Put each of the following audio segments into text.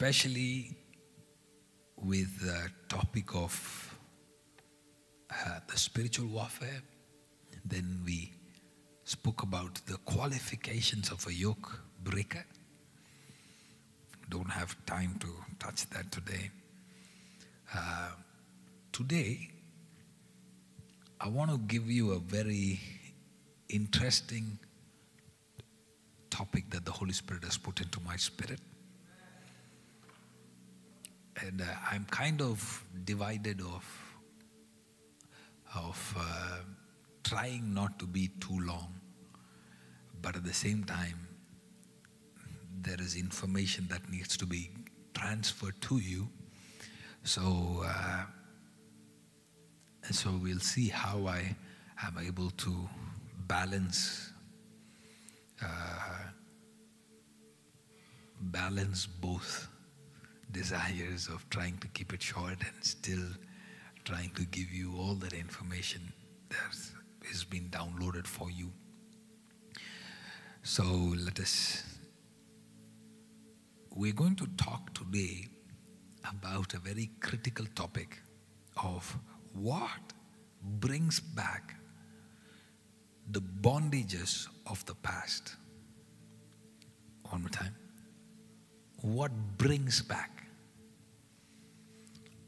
Especially with the topic of uh, the spiritual warfare. Then we spoke about the qualifications of a yoke breaker. Don't have time to touch that today. Uh, today, I want to give you a very interesting topic that the Holy Spirit has put into my spirit. And uh, I'm kind of divided of, of uh, trying not to be too long, but at the same time, there is information that needs to be transferred to you. So, uh, so we'll see how I am able to balance uh, balance both desires of trying to keep it short and still trying to give you all that information that has been downloaded for you. So let us. We're going to talk today about a very critical topic of what brings back the bondages of the past. One more time. What brings back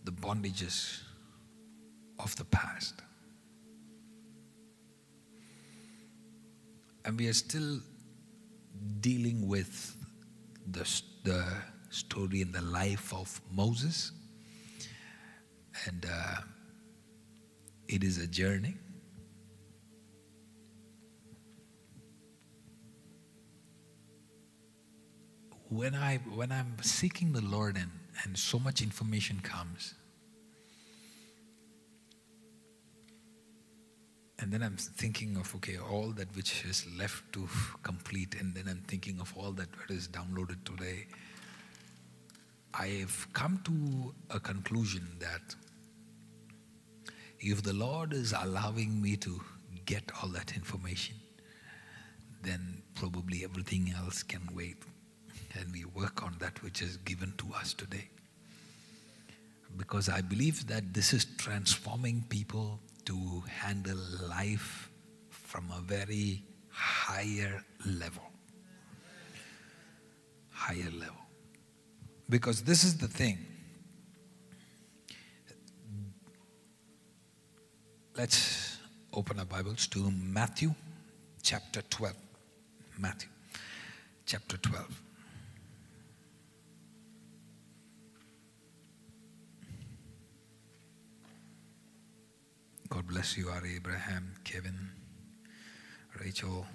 the bondages of the past? And we are still dealing with the, the story in the life of Moses. And uh, it is a journey. When, I, when I'm seeking the Lord and, and so much information comes, and then I'm thinking of, okay, all that which is left to complete, and then I'm thinking of all that what is downloaded today. I've come to a conclusion that if the Lord is allowing me to get all that information, then probably everything else can wait. And we work on that which is given to us today. Because I believe that this is transforming people to handle life from a very higher level. Higher level. Because this is the thing. Let's open our Bibles to Matthew chapter 12. Matthew chapter 12. God bless you, Ari Abraham, Kevin, Rachel,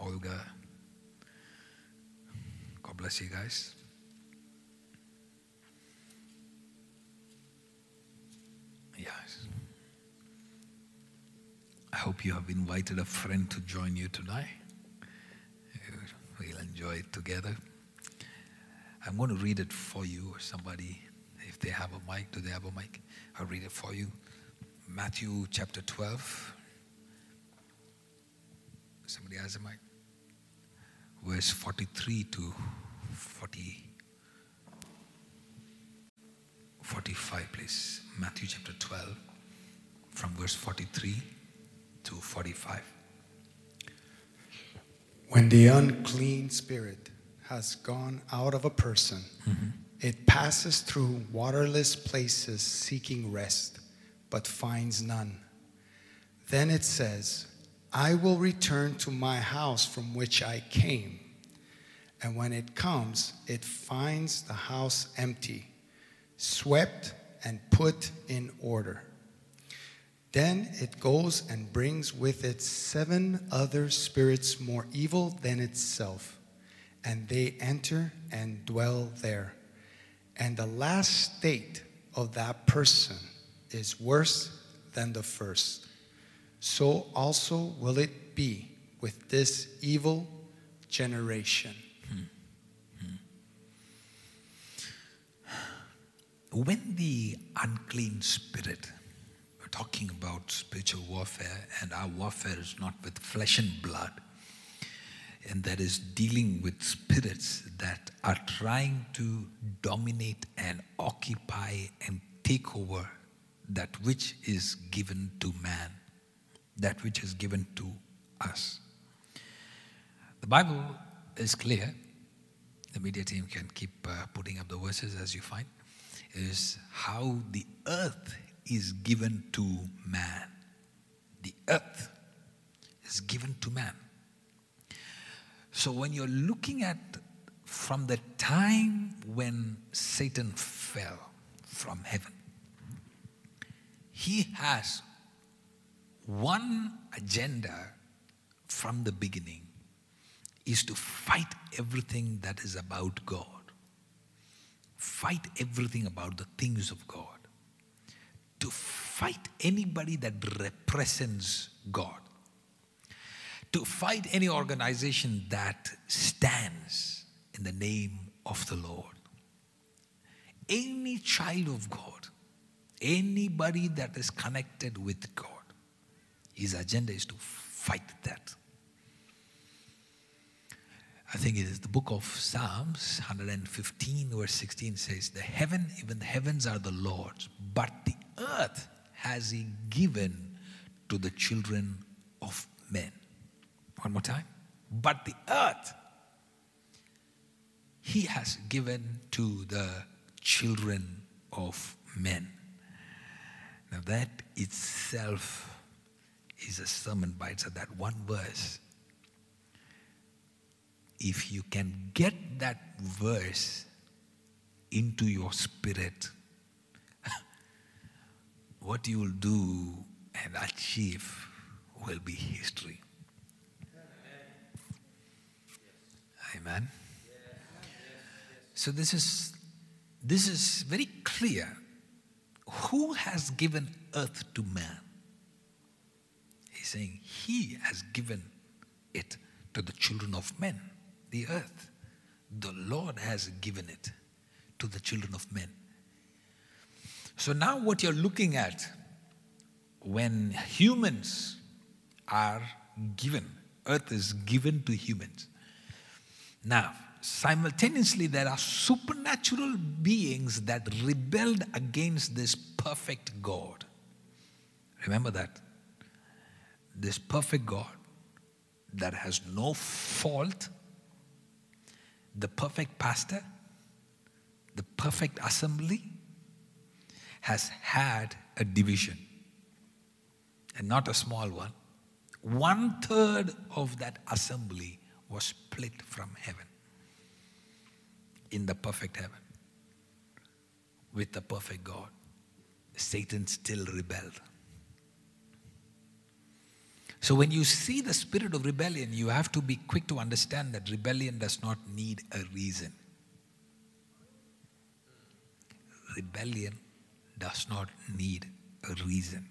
Olga. God bless you guys. Yes. I hope you have invited a friend to join you tonight. We'll enjoy it together. I'm going to read it for you, or somebody, if they have a mic, do they have a mic? I'll read it for you. Matthew chapter 12. Somebody has a mic? Verse 43 to 40, 45, please. Matthew chapter 12, from verse 43 to 45. When the unclean spirit has gone out of a person, mm-hmm. it passes through waterless places seeking rest, but finds none. Then it says, I will return to my house from which I came. And when it comes, it finds the house empty, swept and put in order. Then it goes and brings with it seven other spirits more evil than itself, and they enter and dwell there. And the last state of that person is worse than the first. So also will it be with this evil generation. Hmm. Hmm. When the unclean spirit we're talking about spiritual warfare, and our warfare is not with flesh and blood, and that is dealing with spirits that are trying to dominate and occupy and take over that which is given to man, that which is given to us. The Bible is clear. The media team can keep uh, putting up the verses as you find. Is how the earth is given to man. The earth is given to man. So when you're looking at from the time when Satan fell from heaven, he has one agenda from the beginning is to fight everything that is about God. Fight everything about the things of God. To fight anybody that represents God. To fight any organization that stands in the name of the Lord. Any child of God, anybody that is connected with God, his agenda is to fight that. I think it is the book of Psalms 115, verse 16 says, The heaven, even the heavens are the Lord's, but the earth has He given to the children of men. One more time. But the earth He has given to the children of men. Now, that itself is a sermon by itself, that one verse if you can get that verse into your spirit, what you will do and achieve will be history. Amen. So this is this is very clear. Who has given earth to man? He's saying he has given it to the children of men the earth. The Lord has given it to the children of men. So now, what you're looking at when humans are given, earth is given to humans. Now, simultaneously, there are supernatural beings that rebelled against this perfect God. Remember that. This perfect God that has no fault the perfect pastor, the perfect assembly has had a division, and not a small one. One third of that assembly was split from heaven in the perfect heaven with the perfect God. Satan still rebelled. So when you see the spirit of rebellion, you have to be quick to understand that rebellion does not need a reason. Rebellion does not need a reason.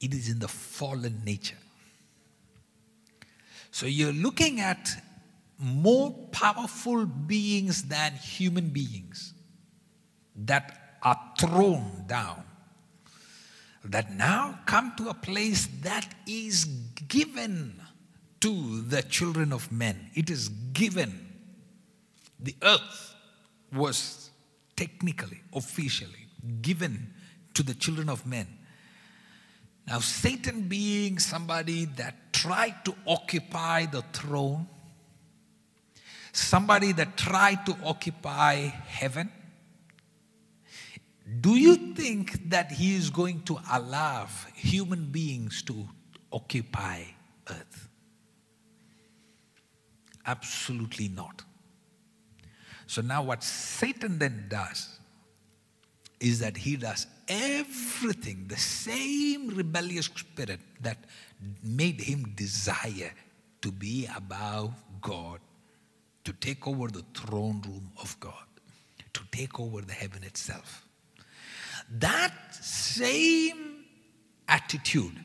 It is in the fallen nature. So you're looking at more powerful beings than human beings that are thrown down that now come to a place that is given to the children of men. It is given. The earth was technically, officially given to the children of men. Now, Satan being somebody that tried to occupy the throne, somebody that tried to occupy heaven, do you think that he is going to allow human beings to occupy earth? Absolutely not. So now, what Satan then does is that he does everything, the same rebellious spirit that made him desire to be above God, to take over the throne room of God, to take over the heaven itself. That same attitude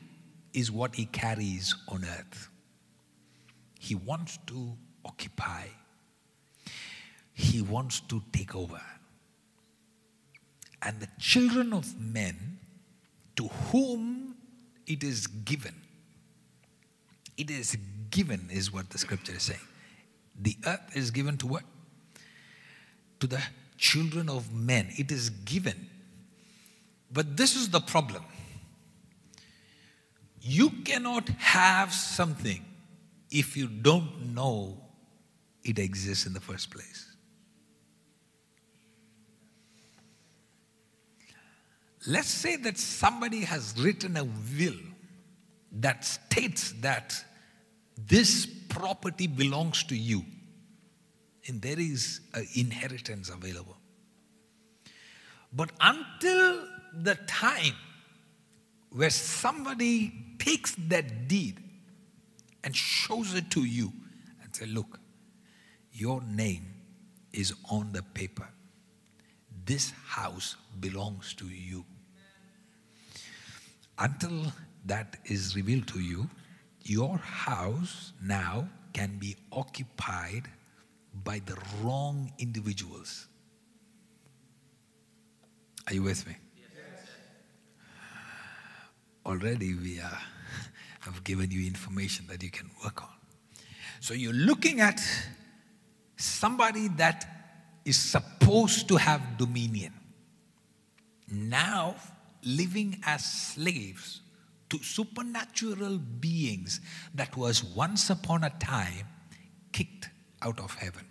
is what he carries on earth. He wants to occupy, he wants to take over. And the children of men to whom it is given. It is given, is what the scripture is saying. The earth is given to what? To the children of men. It is given. But this is the problem. You cannot have something if you don't know it exists in the first place. Let's say that somebody has written a will that states that this property belongs to you and there is an inheritance available. But until the time where somebody takes that deed and shows it to you and say, look, your name is on the paper. This house belongs to you. Until that is revealed to you, your house now can be occupied by the wrong individuals. Are you with me? Yes. Already we are, have given you information that you can work on. So you're looking at somebody that is supposed to have dominion. Now living as slaves to supernatural beings that was once upon a time kicked out of heaven.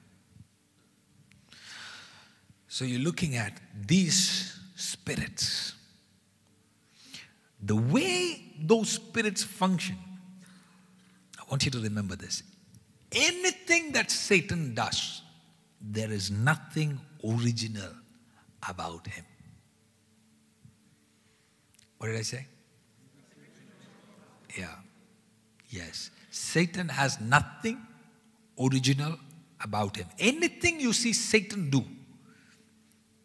So you're looking at these spirits. The way those spirits function, I want you to remember this. Anything that Satan does, there is nothing original about him. What did I say? Yeah. Yes. Satan has nothing original about him. Anything you see Satan do,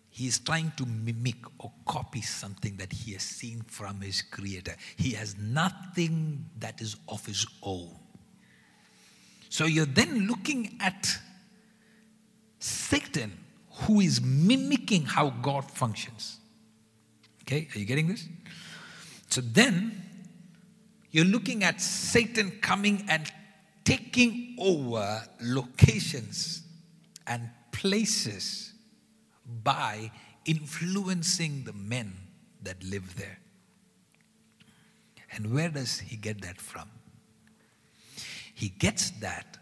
he is trying to mimic or copy something that he has seen from his creator. He has nothing that is of his own. So you're then looking at Satan, who is mimicking how God functions. Okay, are you getting this? So then you're looking at Satan coming and taking over locations and places by influencing the men that live there. And where does he get that from? He gets that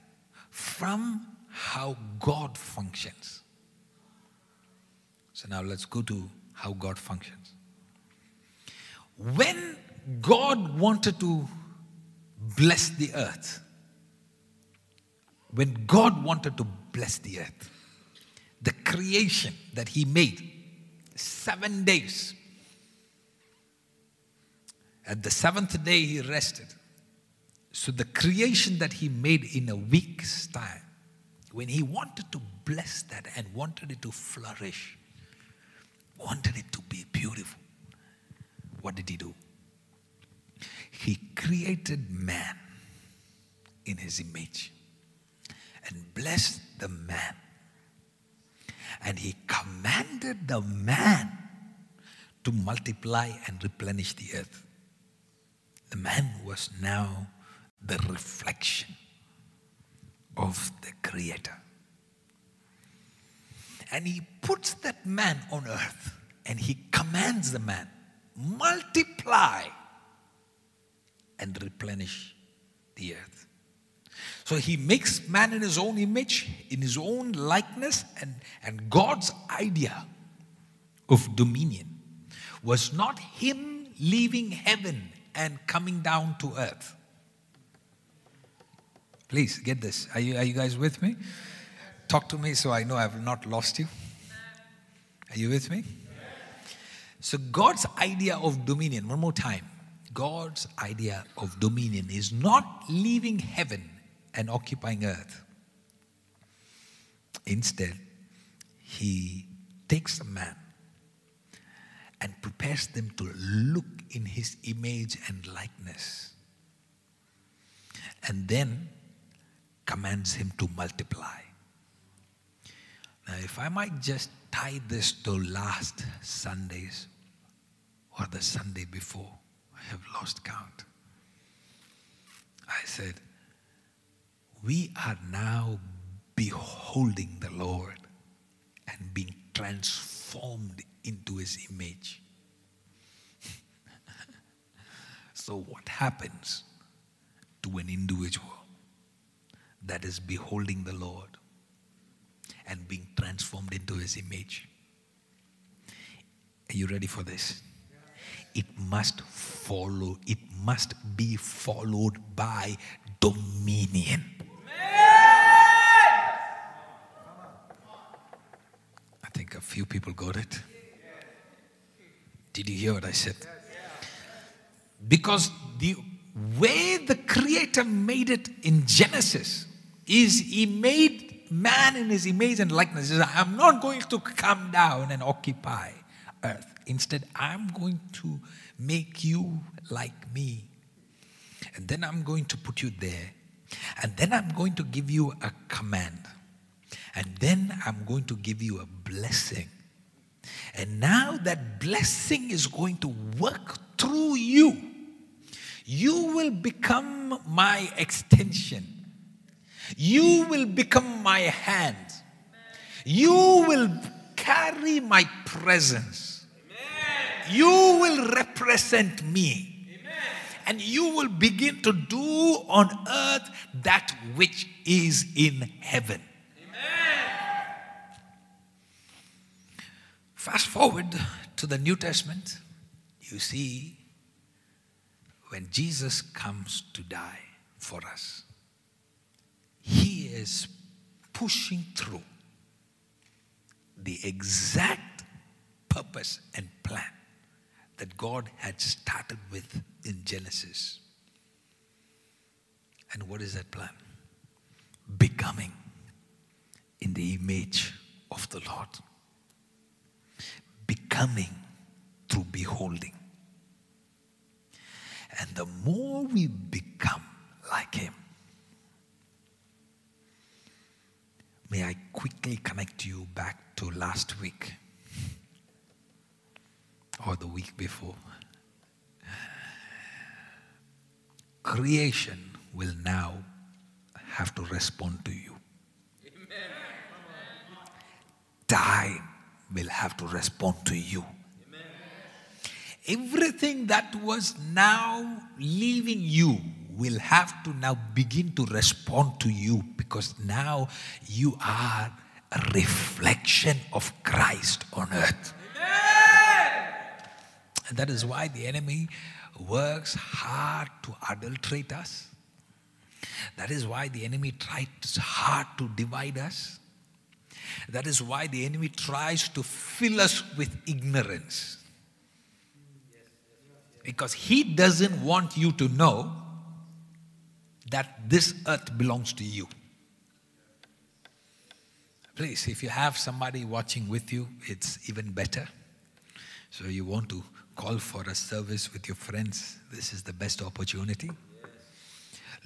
from how God functions. So now let's go to how God functions. When God wanted to bless the earth, when God wanted to bless the earth, the creation that He made, seven days. At the seventh day, He rested. So, the creation that He made in a week's time, when He wanted to bless that and wanted it to flourish, wanted it to be beautiful, what did He do? He created man in His image and blessed the man. And he commanded the man to multiply and replenish the earth. The man was now the reflection of the Creator. And he puts that man on earth and he commands the man multiply and replenish the earth. So he makes man in his own image, in his own likeness, and, and God's idea of dominion was not him leaving heaven and coming down to earth. Please get this. Are you, are you guys with me? Talk to me so I know I've not lost you. Are you with me? So, God's idea of dominion, one more time. God's idea of dominion is not leaving heaven and occupying earth. Instead, he takes a man and prepares them to look in his image and likeness. And then commands him to multiply. Now, if I might just tie this to last Sunday's or the Sunday before. Have lost count. I said, We are now beholding the Lord and being transformed into his image. so, what happens to an individual that is beholding the Lord and being transformed into his image? Are you ready for this? It must follow, it must be followed by dominion. I think a few people got it. Did you hear what I said? Because the way the Creator made it in Genesis is He made man in His image and likeness. He says, I'm not going to come down and occupy earth. Instead, I'm going to make you like me. And then I'm going to put you there. And then I'm going to give you a command. And then I'm going to give you a blessing. And now that blessing is going to work through you. You will become my extension. You will become my hand. You will carry my presence. You will represent me. And you will begin to do on earth that which is in heaven. Fast forward to the New Testament, you see when Jesus comes to die for us, he is pushing through the exact purpose and plan that God had started with in Genesis. And what is that plan? Becoming in the image of the Lord becoming through beholding. And the more we become like Him, may I quickly connect you back to last week or the week before. Creation will now have to respond to you. Time will have to respond to you. Everything that was now leaving you will have to now begin to respond to you because now you are a reflection of Christ on earth. And that is why the enemy works hard to adulterate us. That is why the enemy tries hard to divide us. That is why the enemy tries to fill us with ignorance. Because he doesn't want you to know that this earth belongs to you. Please, if you have somebody watching with you, it's even better. So you want to call for a service with your friends, this is the best opportunity.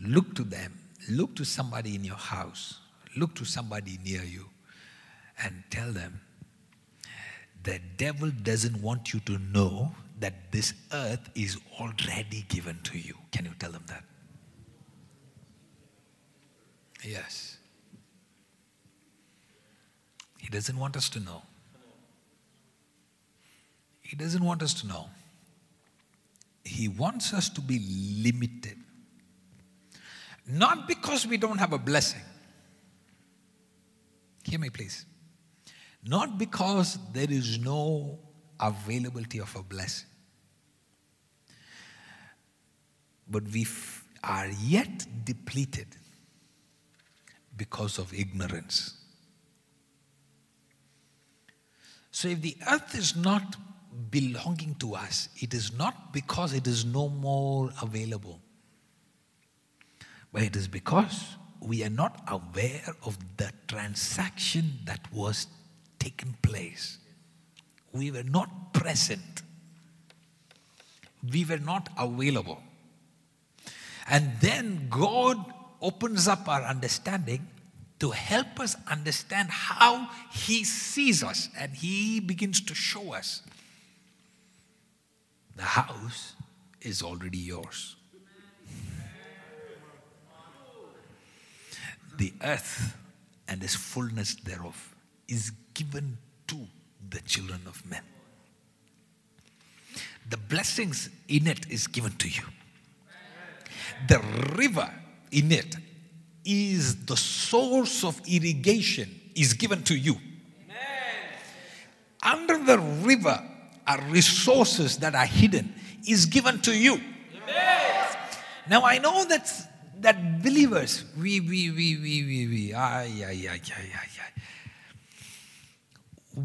Look to them. Look to somebody in your house. Look to somebody near you and tell them the devil doesn't want you to know that this earth is already given to you. Can you tell them that? Yes. He doesn't want us to know. He doesn't want us to know. He wants us to be limited. Not because we don't have a blessing. Hear me, please. Not because there is no availability of a blessing, but we are yet depleted because of ignorance. So, if the earth is not belonging to us, it is not because it is no more available, but it is because we are not aware of the transaction that was taken place. We were not present. We were not available. And then God opens up our understanding to help us understand how He sees us and He begins to show us the house is already yours. The earth and its fullness thereof is given to the children of men. The blessings in it is given to you. The river in it is the source of irrigation is given to you. Under the river are resources that are hidden is given to you. Now I know that that believers, we we we we we we ay, ay, ay, ay, ay,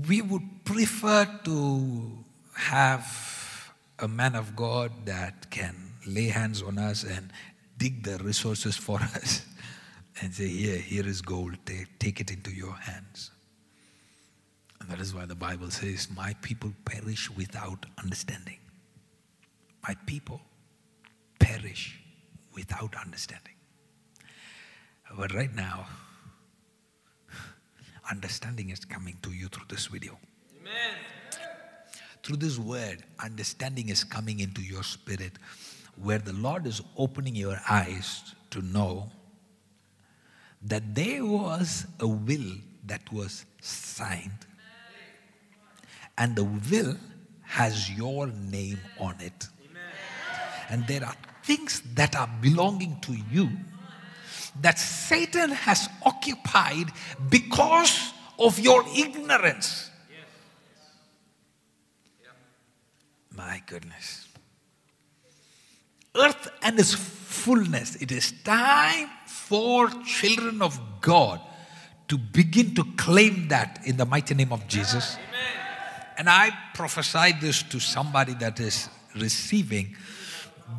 we would prefer to have a man of God that can lay hands on us and dig the resources for us and say, Here, here is gold, take, take it into your hands. And that is why the Bible says, My people perish without understanding. My people perish without understanding. But right now, understanding is coming to you through this video. Amen. Through this word, understanding is coming into your spirit, where the Lord is opening your eyes to know that there was a will that was signed, and the will has your name on it. And there are things that are belonging to you that Satan has occupied because of your ignorance. My goodness. Earth and its fullness. It is time for children of God to begin to claim that in the mighty name of Jesus. And I prophesy this to somebody that is receiving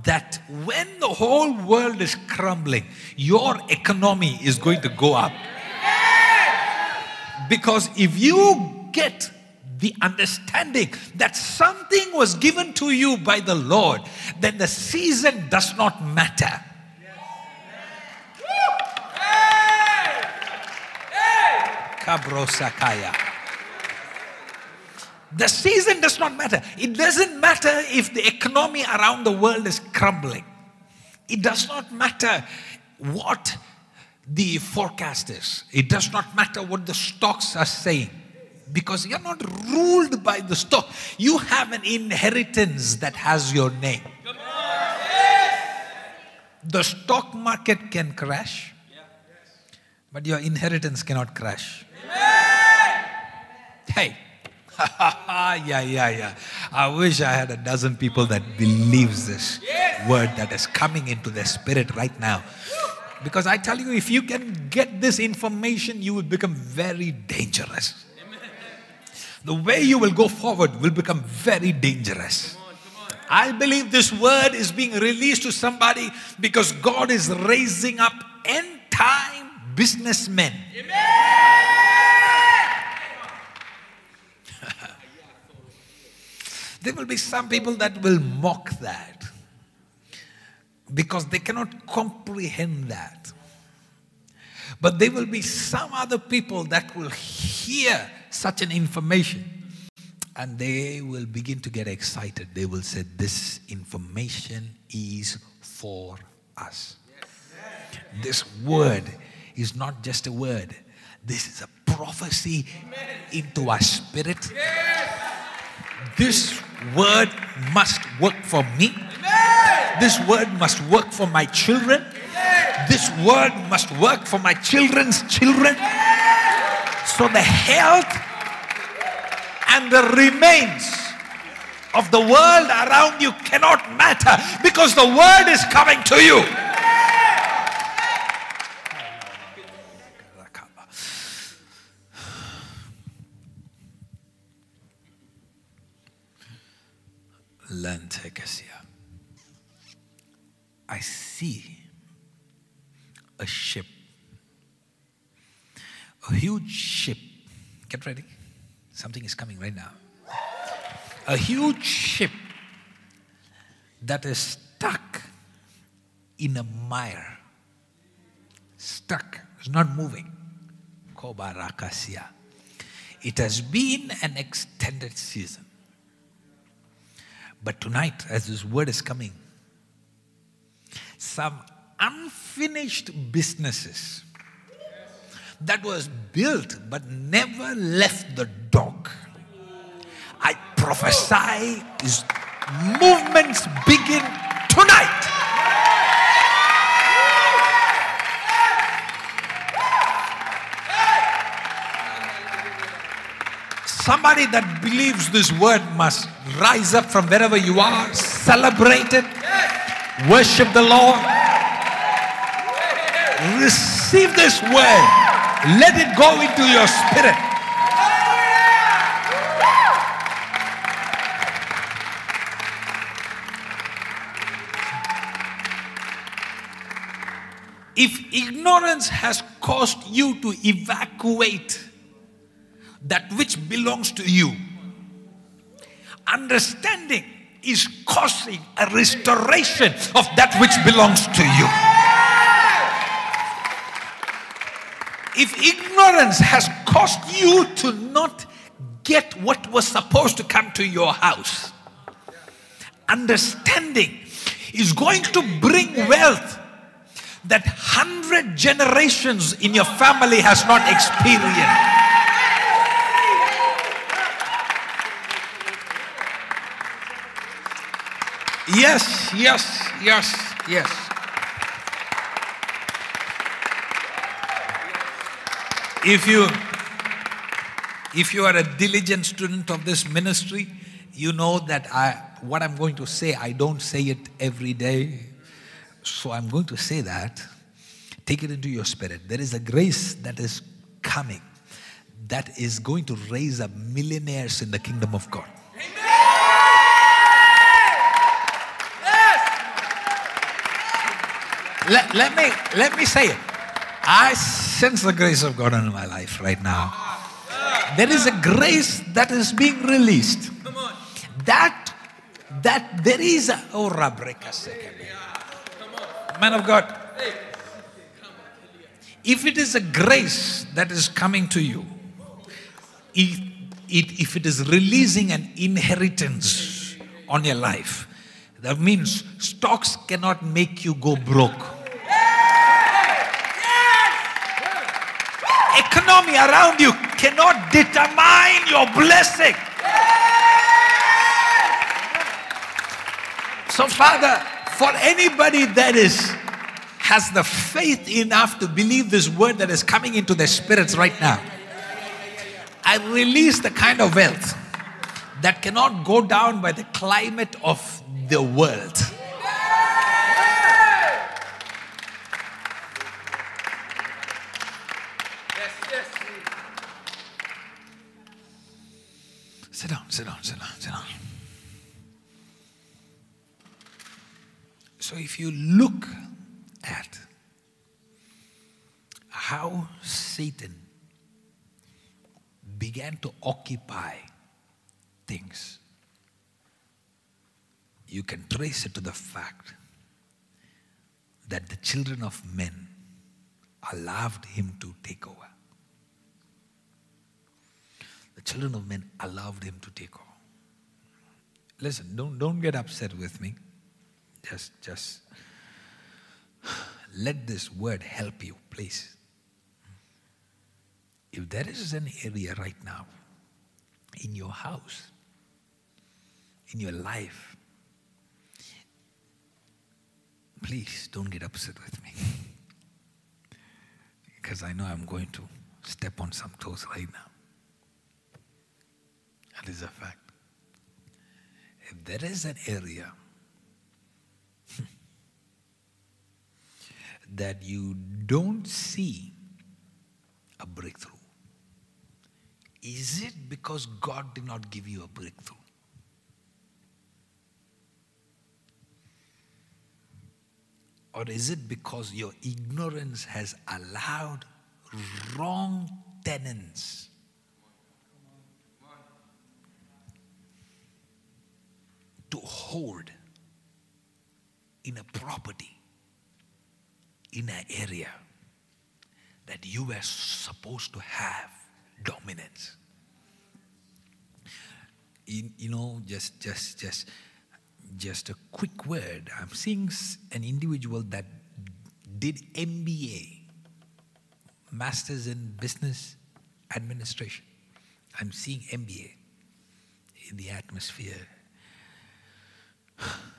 that when the whole world is crumbling, your economy is going to go up. Because if you get the understanding that something was given to you by the Lord, then the season does not matter. Kabrosakaya. The season does not matter. It doesn't matter if the economy around the world is crumbling. It does not matter what the forecast is. It does not matter what the stocks are saying. Because you're not ruled by the stock. You have an inheritance that has your name. The stock market can crash, but your inheritance cannot crash. Hey, yeah, yeah, yeah. I wish I had a dozen people that believes this word that is coming into their spirit right now. Because I tell you, if you can get this information, you will become very dangerous. The way you will go forward will become very dangerous. I believe this word is being released to somebody because God is raising up end time businessmen. There will be some people that will mock that because they cannot comprehend that. But there will be some other people that will hear such an information and they will begin to get excited. They will say, This information is for us. This word is not just a word, this is a prophecy into our spirit. This word must work for me. This word must work for my children. This word must work for my children's children. So the health and the remains of the world around you cannot matter because the word is coming to you. I see a ship, a huge ship. Get ready. Something is coming right now. A huge ship that is stuck in a mire. Stuck, it's not moving. Kobarakasia. It has been an extended season. But tonight, as this word is coming, some unfinished businesses that was built but never left the dock. I prophesy is movements begin tonight. Somebody that believes this word must rise up from wherever you are, celebrate it, worship the Lord, receive this word, let it go into your spirit. If ignorance has caused you to evacuate that which belongs to you, understanding is causing a restoration of that which belongs to you. If ignorance has caused you to not get what was supposed to come to your house, understanding is going to bring wealth that hundred generations in your family has not experienced. Yes, yes, yes, yes. If you if you are a diligent student of this ministry, you know that I what I'm going to say, I don't say it every day. So I'm going to say that. Take it into your spirit. There is a grace that is coming that is going to raise up millionaires in the kingdom of God. Let, let me let me say it. I sense the grace of God in my life right now. There is a grace that is being released. That that there is a oh Rabreka Man of God. If it is a grace that is coming to you, if it, if it is releasing an inheritance on your life, that means stocks cannot make you go broke. Economy around you cannot determine your blessing. So, Father, for anybody that is has the faith enough to believe this word that is coming into their spirits right now, I release the kind of wealth that cannot go down by the climate of the world. Sit down, sit down, sit down. So if you look at how Satan began to occupy things, you can trace it to the fact that the children of men allowed him to take over. The children of men allowed him to take over. Listen, don't, don't get upset with me. Just, just let this word help you, please. If there is an area right now in your house, in your life, please don't get upset with me. because I know I'm going to step on some toes right now. That is a fact. If there is an area that you don't see a breakthrough, is it because God did not give you a breakthrough? Or is it because your ignorance has allowed wrong tenants to hold in a property, in an area that you were supposed to have dominance? You, you know, just, just, just, just a quick word. I'm seeing an individual that did MBA, Masters in Business Administration. I'm seeing MBA in the atmosphere.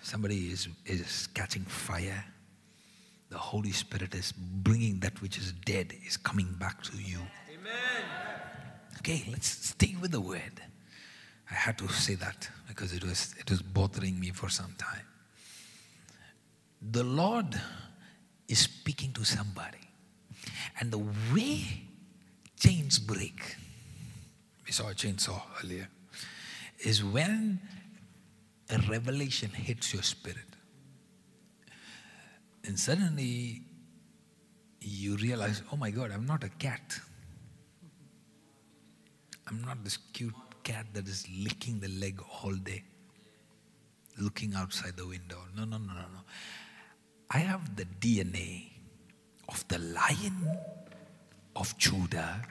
Somebody is, is catching fire. The Holy Spirit is bringing that which is dead, is coming back to you. Amen. Okay, let's stay with the word. I had to say that because it was it was bothering me for some time. The Lord is speaking to somebody. And the way chains break, we saw a chainsaw earlier, is when a revelation hits your spirit. And suddenly you realize, oh my God, I'm not a cat. I'm not this cute cat that is licking the leg all day, looking outside the window. No, no, no, no, no. I have the DNA of the lion of Judah.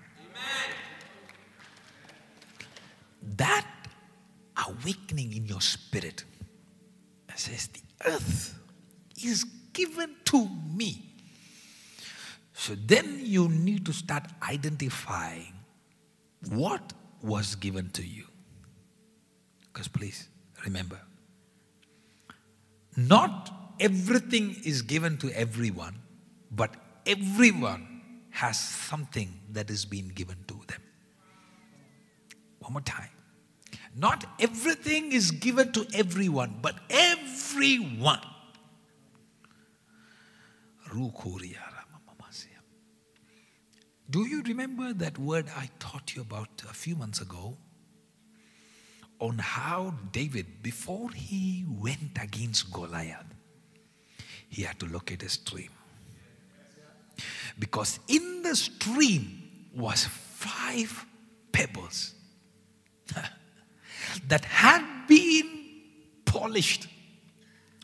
That awakening in your spirit and says, The earth is given to me. So then you need to start identifying what was given to you. Because please remember, not everything is given to everyone, but everyone has something that is being given to them. One more time. Not everything is given to everyone, but everyone. Do you remember that word I taught you about a few months ago? On how David, before he went against Goliath, he had to locate a stream. Because in the stream was five pebbles that had been polished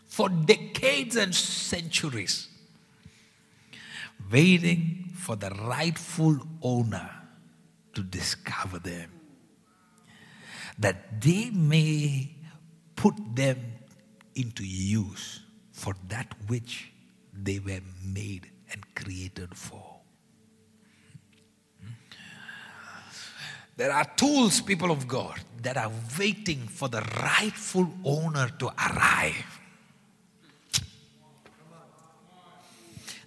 for decades and centuries, waiting for the rightful owner to discover them, that they may put them into use for that which they were made and created for. There are tools, people of God, that are waiting for the rightful owner to arrive.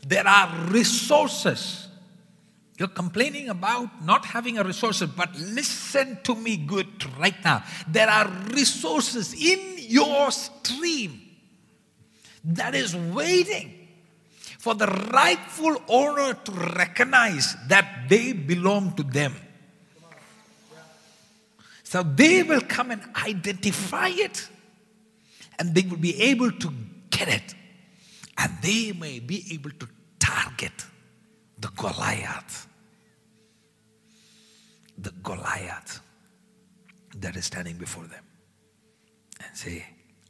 There are resources. You're complaining about not having a resources, but listen to me good right now. There are resources in your stream that is waiting for the rightful owner to recognize that they belong to them. So they will come and identify it and they will be able to get it. And they may be able to target the Goliath. The Goliath that is standing before them. And say,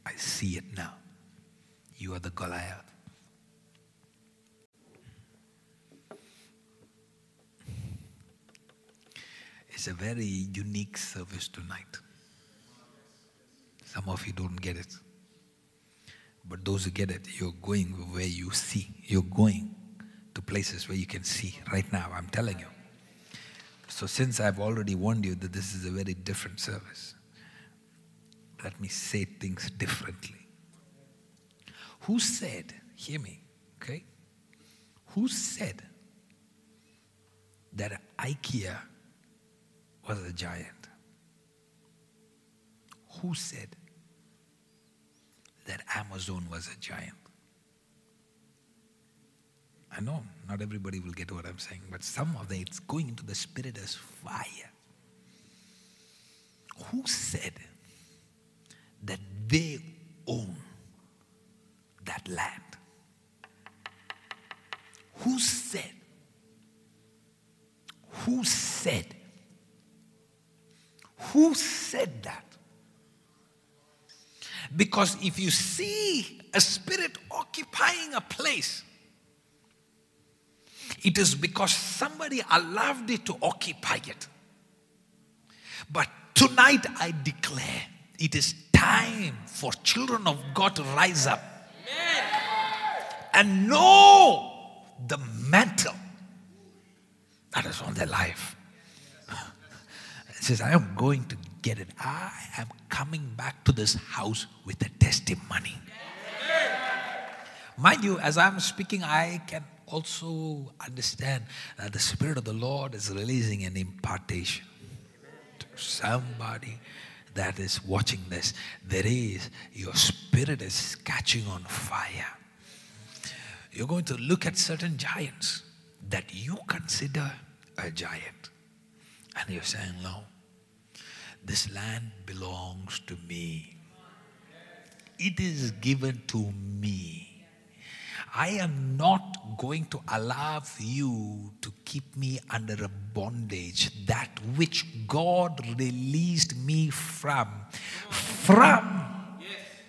I see it now. You are the Goliath. It's a very unique service tonight. Some of you don't get it. But those who get it, you're going where you see. You're going to places where you can see right now. I'm telling you. So, since I've already warned you that this is a very different service, let me say things differently. Who said, hear me, okay? Who said that IKEA was a giant? Who said that Amazon was a giant? I know not everybody will get what I'm saying, but some of them, it's going into the spirit as fire. Who said that they own that land? Who said? Who said? Who said that? Because if you see a spirit occupying a place, it is because somebody allowed it to occupy it. But tonight I declare it is time for children of God to rise up and know the mantle that is on their life. Says, I am going to get it. I am coming back to this house with a testimony. Mind you, as I'm speaking, I can also understand that the Spirit of the Lord is releasing an impartation to somebody that is watching this. There is, your spirit is catching on fire. You're going to look at certain giants that you consider a giant. And you're saying, No, this land belongs to me. It is given to me. I am not going to allow you to keep me under a bondage, that which God released me from, from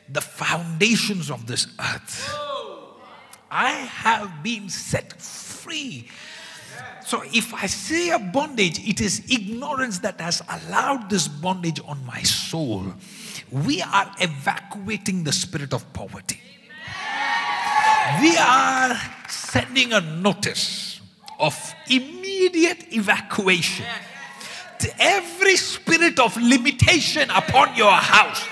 the foundations of this earth. I have been set free. So if I say a bondage, it is ignorance that has allowed this bondage on my soul. We are evacuating the spirit of poverty we are sending a notice of immediate evacuation to every spirit of limitation upon your house,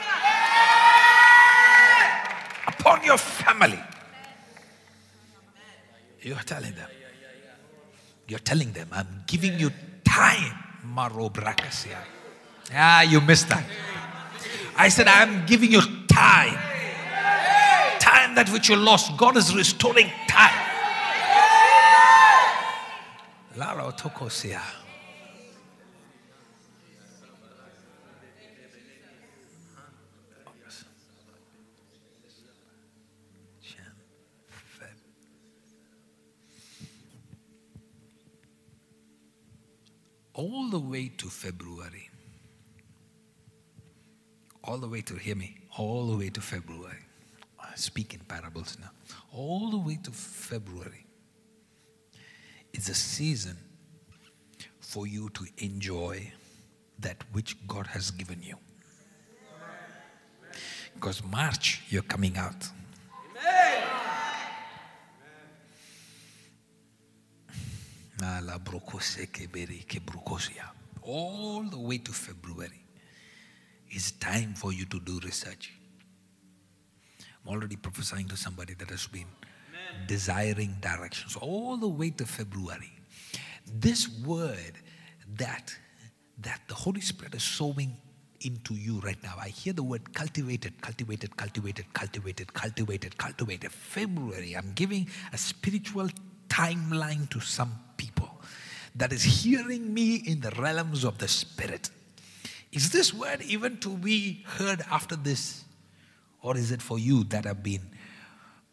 upon your family. You are telling them. You're telling them, I'm giving you time, Maro Brakasia. Ah, you missed that. I said, I'm giving you time time that which you lost, God is restoring time. Lara Tokosia. All the way to February. All the way to, hear me, all the way to February I speak in parables now, all the way to February, it's a season for you to enjoy that which God has given you. Because March, you're coming out. All the way to February. It's time for you to do research. I'm already prophesying to somebody that has been Amen. desiring directions all the way to February. This word that that the Holy Spirit is sowing into you right now. I hear the word cultivated, cultivated, cultivated, cultivated, cultivated, cultivated. February, I'm giving a spiritual timeline to some that is hearing me in the realms of the Spirit. Is this word even to be heard after this or is it for you that have been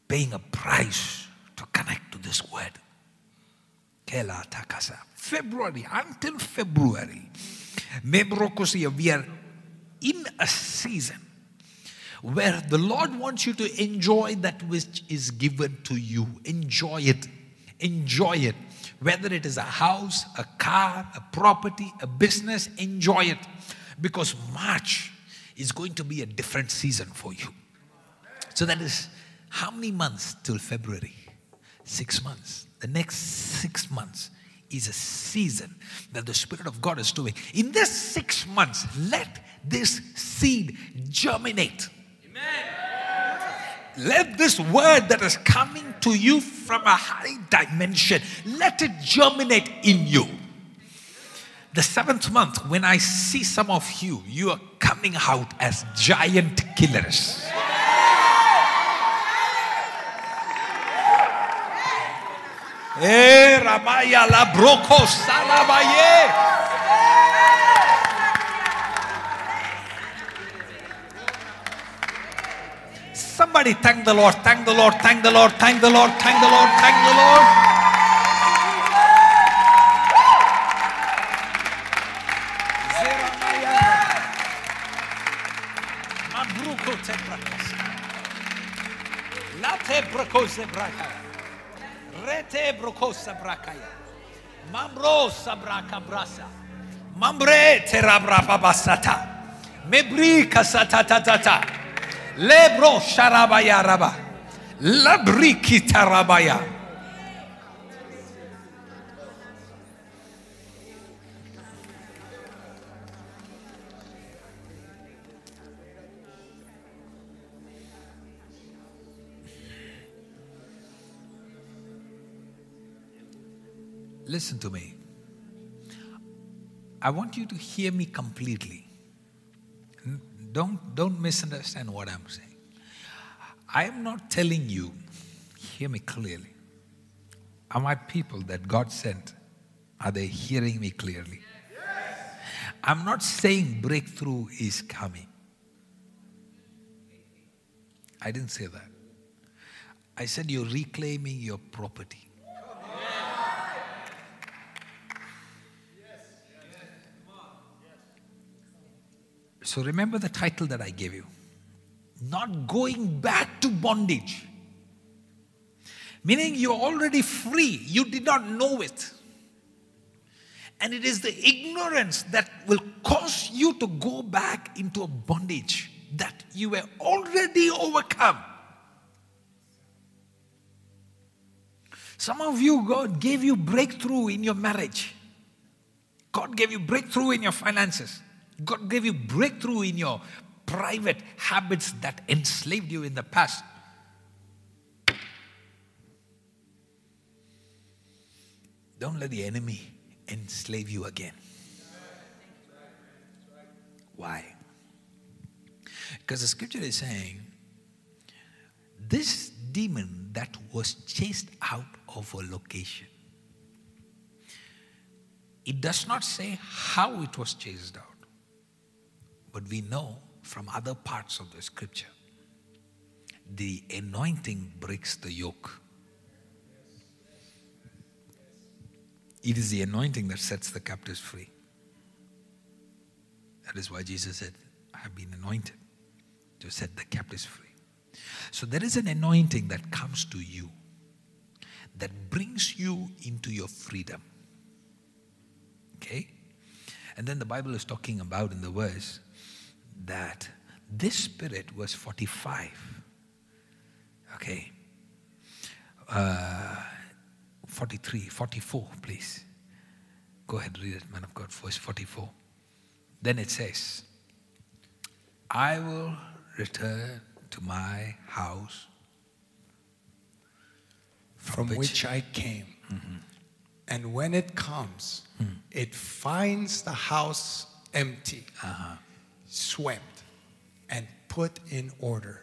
paying a price to connect to this word? Kela Takasa. February until February. Mebrokosia, we are in a season where the Lord wants you to enjoy that which is given to you. Enjoy it. Enjoy it. Whether it is a house, a car, a property, a business, enjoy it. Because March is going to be a different season for you. So that is how many months till February? Six months. The next six months is a season that the Spirit of God is doing. In this six months, let this seed germinate. Amen. Let this word that is coming to you from a high dimension, let it germinate in you. The seventh month, when I see some of you, you are coming out as giant killers. Eh, la broko salabaye. Somebody thank the Lord, thank the Lord, thank the Lord, thank the Lord, thank the Lord, thank the Lord. Kasatatata. Lebro sharabaya raba. Labri kitarabaya. Listen to me. I want you to hear me completely. Don't, don't misunderstand what I'm saying. I am not telling you, hear me clearly. Are my people that God sent, are they hearing me clearly? I'm not saying breakthrough is coming. I didn't say that. I said you're reclaiming your property. So remember the title that I gave you not going back to bondage. Meaning you're already free, you did not know it. And it is the ignorance that will cause you to go back into a bondage that you were already overcome. Some of you, God gave you breakthrough in your marriage. God gave you breakthrough in your finances. God gave you breakthrough in your private habits that enslaved you in the past. Don't let the enemy enslave you again. Why? Because the scripture is saying this demon that was chased out of a location, it does not say how it was chased out. But we know from other parts of the scripture the anointing breaks the yoke. It is the anointing that sets the captives free. That is why Jesus said, I have been anointed to set the captives free. So there is an anointing that comes to you that brings you into your freedom. Okay? And then the Bible is talking about in the verse that this spirit was 45. Okay. Uh, 43, 44, please. Go ahead, read it, man of God, verse 44. Then it says, I will return to my house from, which, which, I came. Mm-hmm. And when it comes, mm. it finds the house empty. Uh-huh swept and put in order.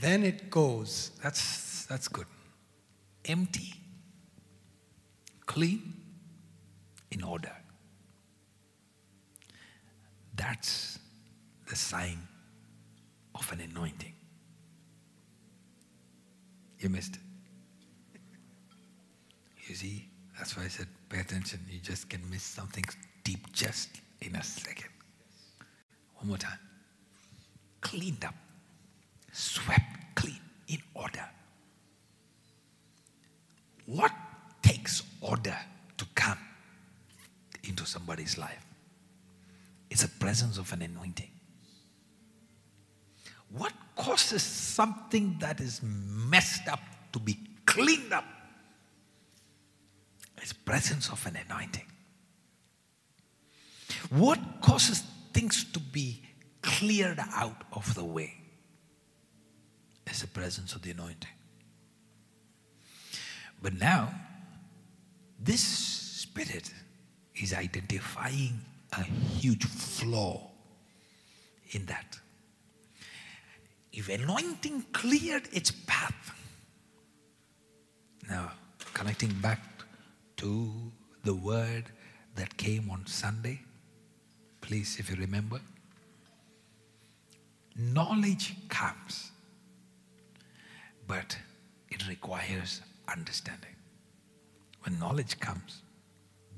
Then it goes. That's, that's good. Empty, clean, in order. That's the sign of an anointing. You missed it. You see, that's why I said pay attention. You just can miss something deep just in a second. One more time. Cleaned up, swept clean, in order. What takes order to come into somebody's life? It's a presence of an anointing. What causes something that is messed up to be cleaned up? Presence of an anointing. What causes things to be cleared out of the way is the presence of the anointing. But now, this spirit is identifying a huge flaw in that. If anointing cleared its path, now connecting back to the word that came on Sunday, please, if you remember. Knowledge comes, but it requires understanding. When knowledge comes,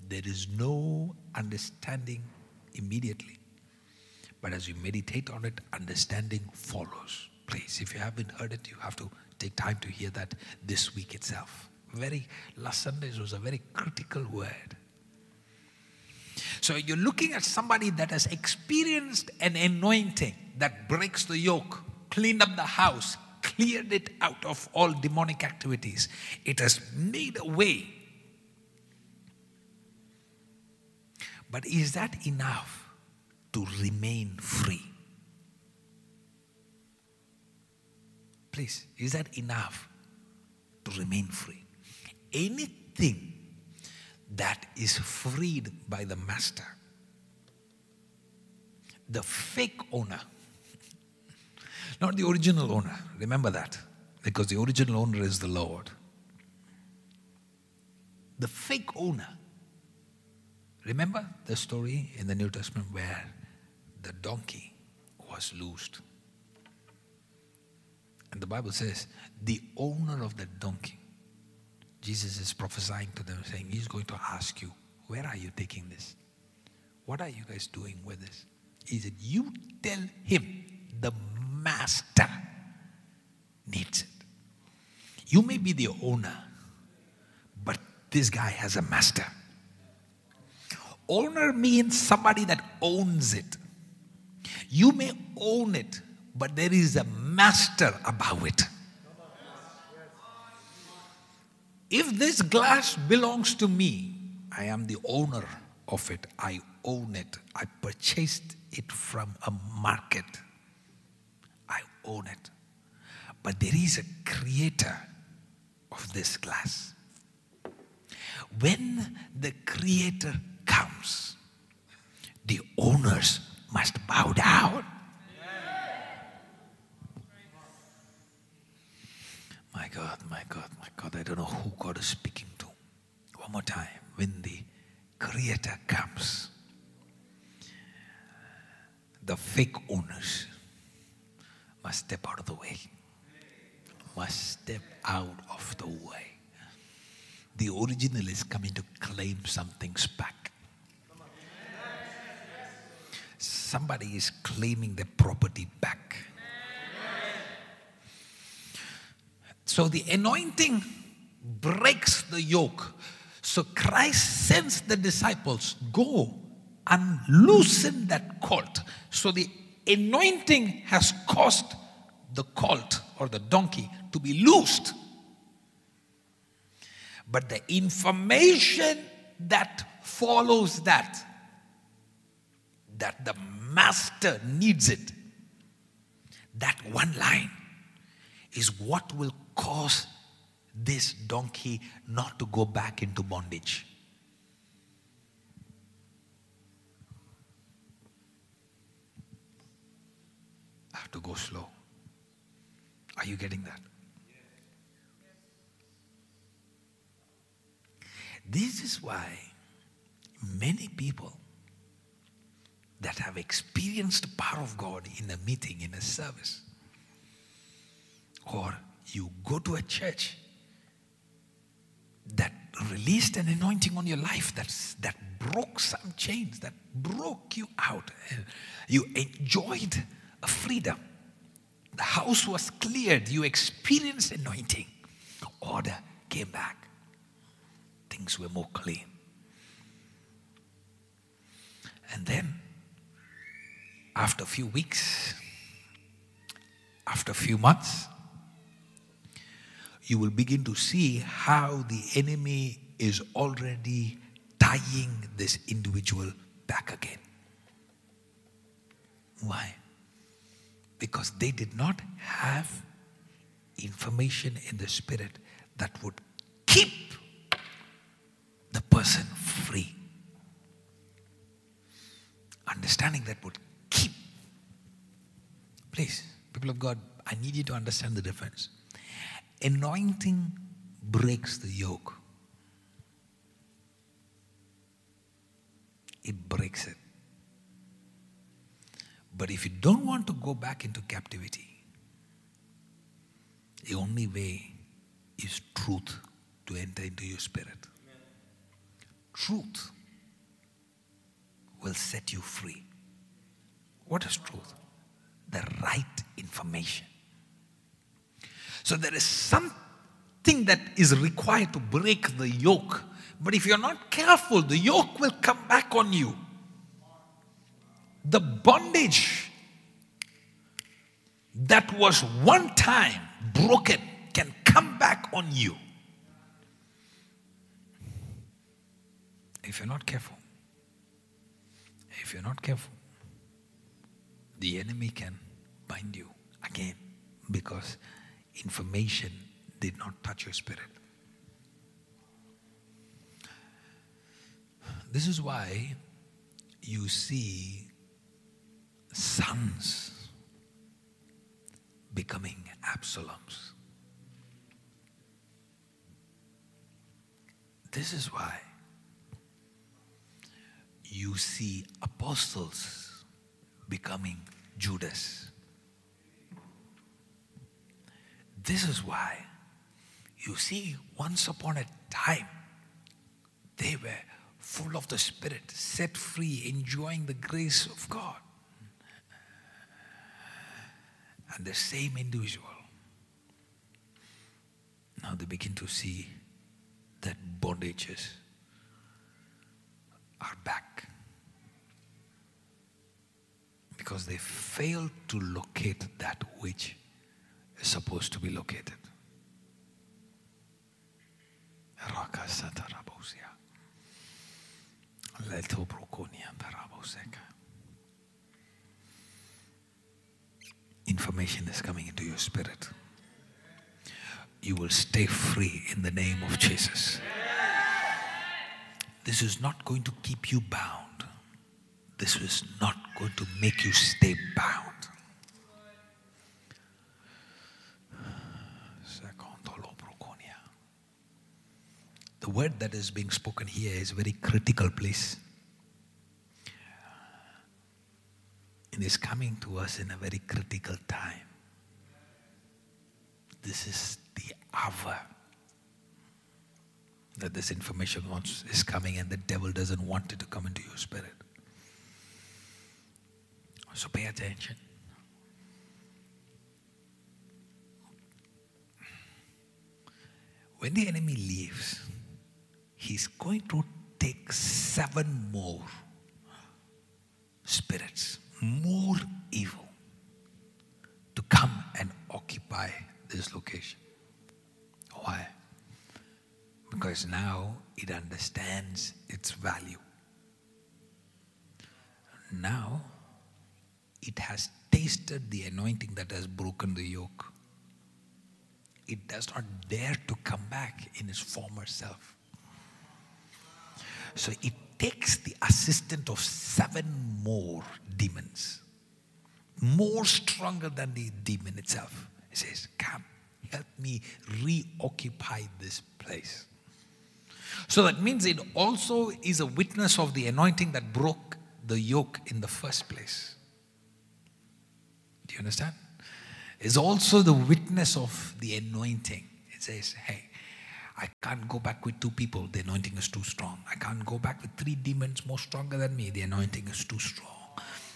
there is no understanding immediately. But as you meditate on it, understanding follows. Please, if you haven't heard it, you have to take time to hear that this week itself. Very last Sunday was a very critical word. So you're looking at somebody that has experienced an anointing that breaks the yoke, cleaned up the house, cleared it out of all demonic activities. It has made a way. But is that enough to remain free? Please, is that enough to remain free? Anything that is freed by the master, the fake owner, not the original owner. Remember that. Because the original owner is the Lord. The fake owner. Remember the story in the New Testament where the donkey was loosed. And the Bible says, the owner of the donkey, Jesus is prophesying to them, saying, He's going to ask you, Where are you taking this? What are you guys doing with this? He said, You tell him the master needs it. You may be the owner, but this guy has a master. Owner means somebody that owns it. You may own it, but there is a master above it. If this glass belongs to me, I am the owner of it. I own it. I purchased it from a market. I own it. But there is a creator of this glass. When the creator comes, the owners must bow down. My God, my God, my God, I don't know who God is speaking to. One more time. When the creator comes, the fake owners must step out of the way. Must step out of the way. The original is coming to claim some things back. Somebody is claiming their property back. So the anointing breaks the yoke. So Christ sends the disciples, go and loosen that colt. So the anointing has caused the colt or the donkey to be loosed. But the information that follows that, that the master needs it, that one line is what will cause this donkey not to go back into bondage. I have to go slow. Are you getting that? This is why many people that have experienced the power of God in a meeting, in a service, or you go to a church that released an anointing on your life that's, that broke some chains, that broke you out. Eh, you enjoyed a freedom. The house was cleared. You experienced anointing. Order came back. Things were more clean. And then, after a few weeks, after a few months, you will begin to see how the enemy is already tying this individual back again. Why? Because they did not have information in the spirit that would keep the person free. Understanding that would keep. Please, people of God, I need you to understand the difference. Anointing breaks the yoke. It breaks it. But if you don't want to go back into captivity, the only way is truth to enter into your spirit. Amen. Truth will set you free. What is truth? The right information. So there is something that is required to break the yoke But if you're not careful, the yoke will come back on you. The bondage that was one time broken can come back on you. If you're not careful, if you're not careful, the enemy can bind you again because information did not touch your spirit. This is why you see sons becoming Absaloms. This is why you see apostles becoming Judas. This is why you see once upon a time they were full of the Spirit, set free, enjoying the grace of God. And the same individual, now they begin to see that bondages are back. Because they failed to locate that which is supposed to be located. Information is coming into your spirit. You will stay free in the name of Jesus. This is not going to keep you bound. This is not going to make you stay bound. The word that is being spoken here is a very critical place. It is coming to us in a very critical time. This is the hour that this information wants, is coming, and the devil doesn't want it to come into your spirit. So pay attention. When the enemy leaves, he's going to take seven more spirits, more evil, to come and occupy this location. Why? Because now it understands its value. Now it has tasted the anointing that has broken the yoke. It does not dare to come back in its former self. So it takes the assistant of seven more demons, more stronger than the demon itself. It says, Come, help me reoccupy this place. So that means it also is a witness of the anointing that broke the yoke in the first place. Do you understand? It's also the witness of the anointing. It says, hey, I can't go back with two people. The anointing is too strong. I can't go back with three demons more stronger than me. The anointing is too strong.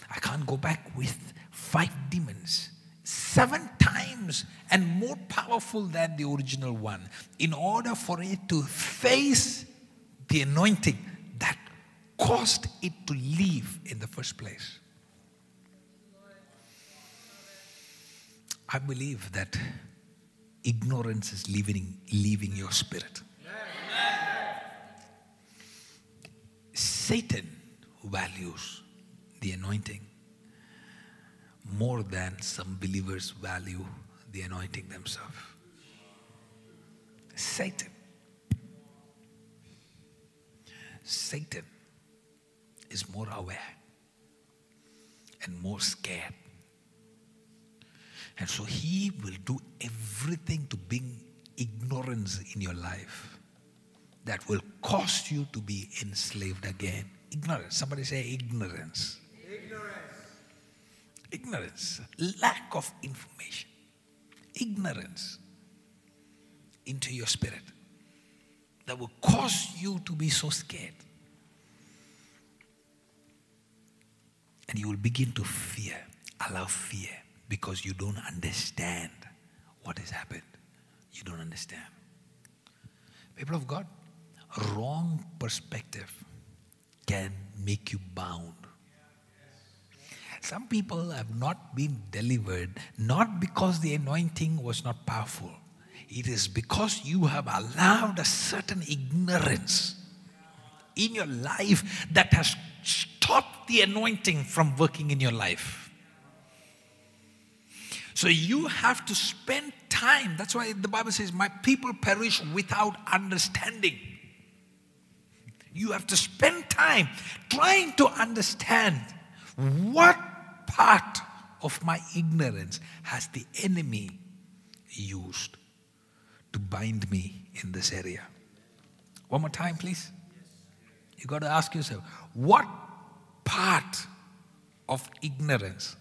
I can't go back with five demons, seven times and more powerful than the original one, in order for it to face the anointing that caused it to leave in the first place. I believe that ignorance is leaving, leaving your spirit. Satan values the anointing more than some believers value the anointing themselves. Satan. Satan is more aware and more scared and so he will do everything to bring ignorance in your life that will cause you to be enslaved again. Ignorance. Somebody say ignorance. Ignorance. Ignorance. Lack of information. Ignorance into your spirit that will cause you to be so scared. And you will begin to fear, allow fear because you don't understand what has happened. You don't understand. People of God, wrong perspective can make you bound. Some people have not been delivered not because the anointing was not powerful. It is because you have allowed a certain ignorance in your life that has stopped the anointing from working in your life. So you have to spend time. That's why the Bible says, My people perish without understanding. You have to spend time trying to understand what part of my ignorance has the enemy used to bind me in this area. One more time, please. You got to ask yourself, what part of ignorance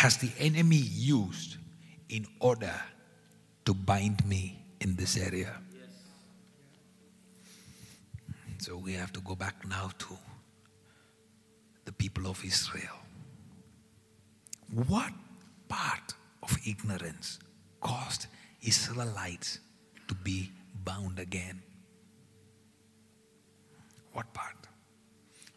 has the enemy used in order to bind me in this area? So we have to go back now to the people of Israel. What part of ignorance caused Israelites to be bound again? What part?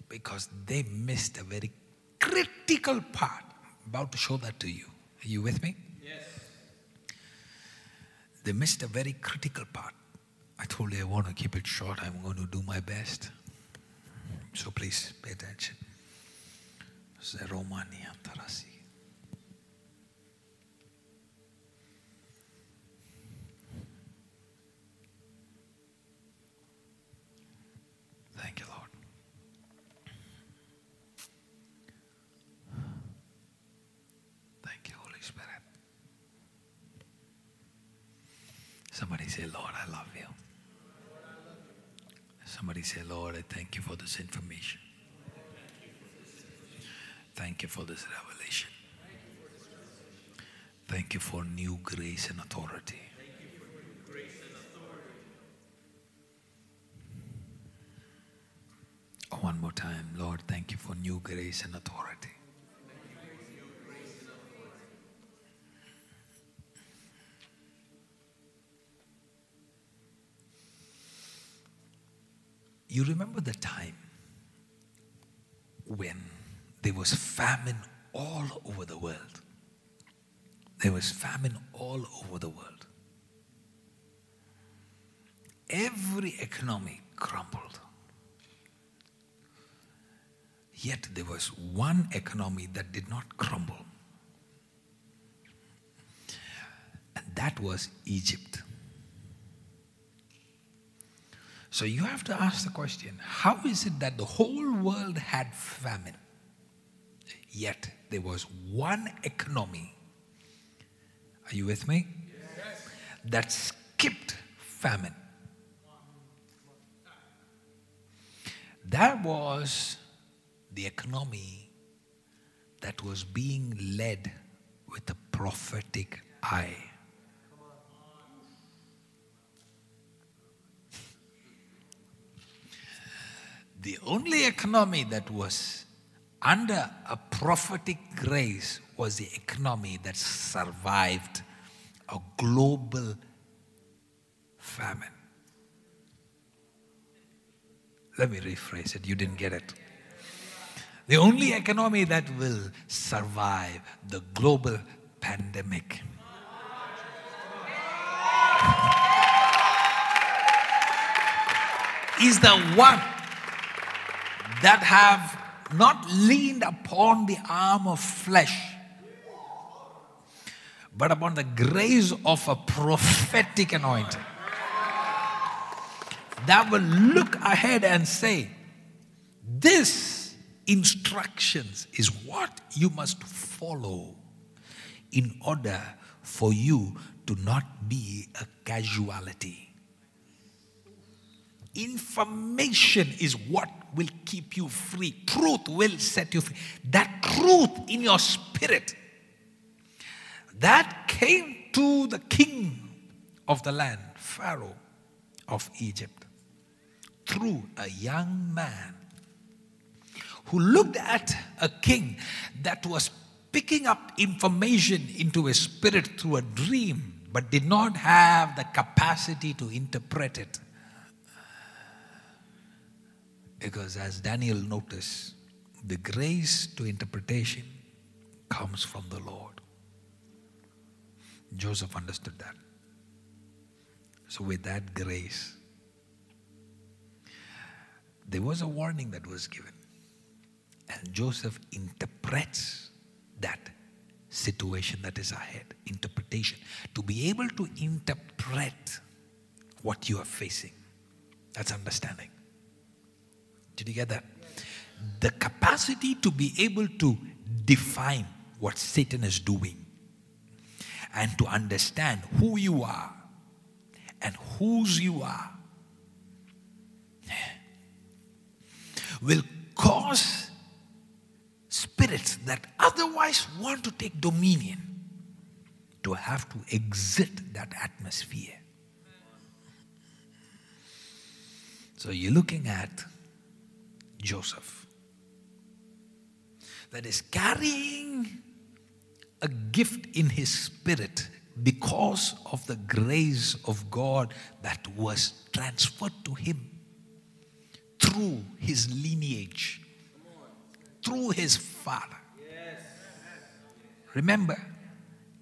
Because they missed a very critical part. About to show that to you. Are you with me? Yes. They missed a very critical part. I told you I want to keep it short. I'm going to do my best. So please pay attention. Zeromania Tarasi. Lord, I thank you for this information. Thank you for this revelation. Thank you for new grace and authority. One more time, Lord, thank you for new grace and authority. You remember the time when there was famine all over the world? There was famine all over the world. Every economy crumbled. Yet there was one economy that did not crumble. And that was Egypt. So you have to ask the question how is it that the whole world had famine, yet there was one economy? Are you with me? Yes. That skipped famine. That was the economy that was being led with a prophetic eye. The only economy that was under a prophetic grace was the economy that survived a global famine. Let me rephrase it, you didn't get it. The only economy that will survive the global pandemic. Is the one that have not leaned upon the arm of flesh, but upon the grace of a prophetic anointing. That will look ahead and say, This instructions is what you must follow in order for you to not be a casualty. Information is what will keep you free. Truth will set you free. That truth in your spirit that came to the king of the land, Pharaoh of Egypt, through a young man who looked at a king that was picking up information into his spirit through a dream, but did not have the capacity to interpret it. Because as Daniel noticed, the grace to interpretation comes from the Lord. Joseph understood that. So, with that grace, there was a warning that was given. And Joseph interprets that situation that is ahead. Interpretation. To be able to interpret what you are facing. That's understanding. That? The capacity to be able to define what Satan is doing and to understand who you are and whose you are will cause spirits that otherwise want to take dominion to have to exit that atmosphere. So you're looking at Joseph that is carrying a gift in his spirit because of the grace of God that was transferred to him through his lineage, through his father. Remember,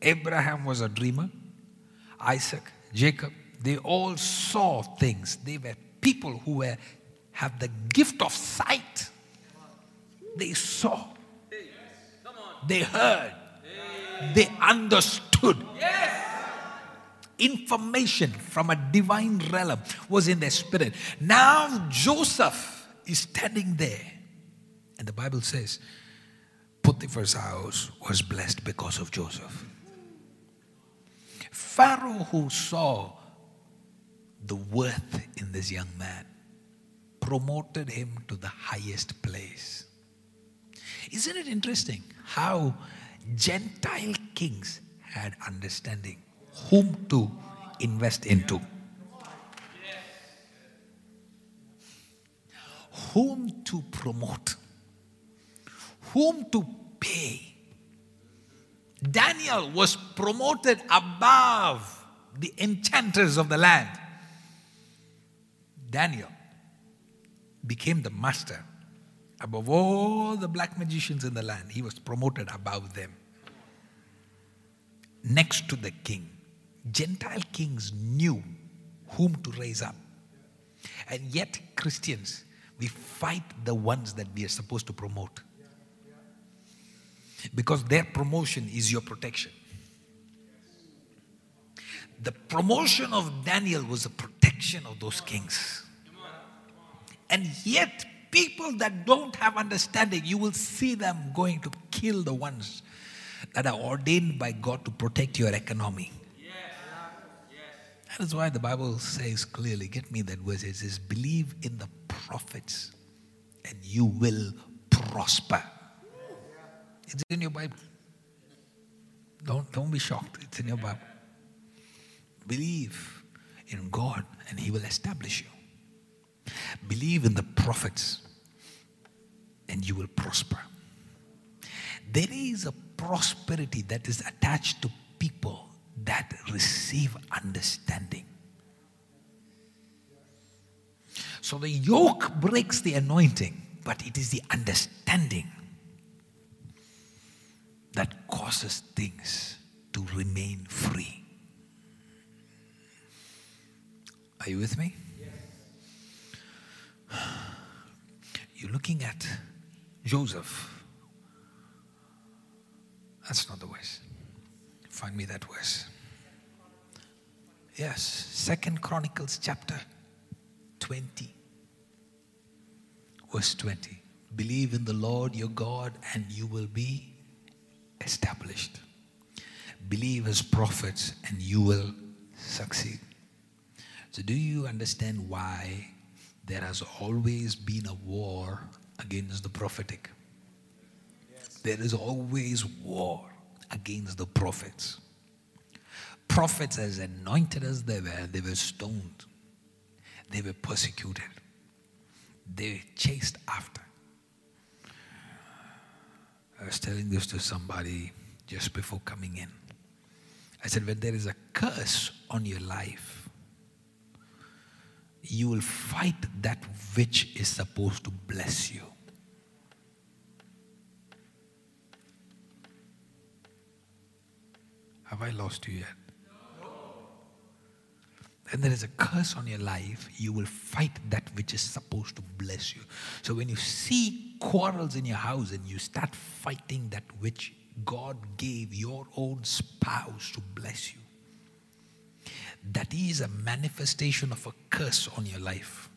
Abraham was a dreamer, Isaac, Jacob, they all saw things. They were people who were have the gift of sight. They saw. They heard. They understood. Information from a divine realm was in their spirit. Now Joseph is standing there. And the Bible says, Potiphar's house was blessed because of Joseph. Pharaoh, who saw the worth in this young man, promoted him to the highest place. Isn't it interesting how Gentile kings had understanding whom to invest into? Whom to promote? Whom to pay? Daniel was promoted above the enchanters of the land. Daniel became the master above all the black magicians in the land. He was promoted above them. Next to the king. Gentile kings knew whom to raise up. And yet, Christians, we fight the ones that we are supposed to promote. Because their promotion is your protection. The promotion of Daniel was a protection of those kings. And yet, people that don't have understanding, you will see them going to kill the ones that are ordained by God to protect your economy. That is why the Bible says clearly, get me that verse, it says, believe in the prophets and you will prosper. It's in your Bible. Don't, don't be shocked. It's in your Bible. Believe in God and He will establish you. Believe in the prophets and you will prosper. There is a prosperity that is attached to people that receive understanding. So the yoke breaks the anointing, but it is the understanding that causes things to remain free. Are you with me? You're looking at Joseph. That's not the verse. Find me that verse. Yes, Second Chronicles chapter 20, verse 20. Believe in the Lord your God and you will be established. Believe his prophets and you will succeed. So, do you understand why there has always been a war against the prophetic? There is always war against the prophets. Prophets, as anointed as they were, they were stoned, they were persecuted, they were chased after. I was telling this to somebody just before coming in. I said, when there is a curse on your life, you will fight that which is supposed to bless you. Have I lost you yet? And there is a curse on your life, you will fight that which is supposed to bless you. So when you see quarrels in your house and you start fighting that which God gave your own spouse to bless you, that is a manifestation of a curse on your life,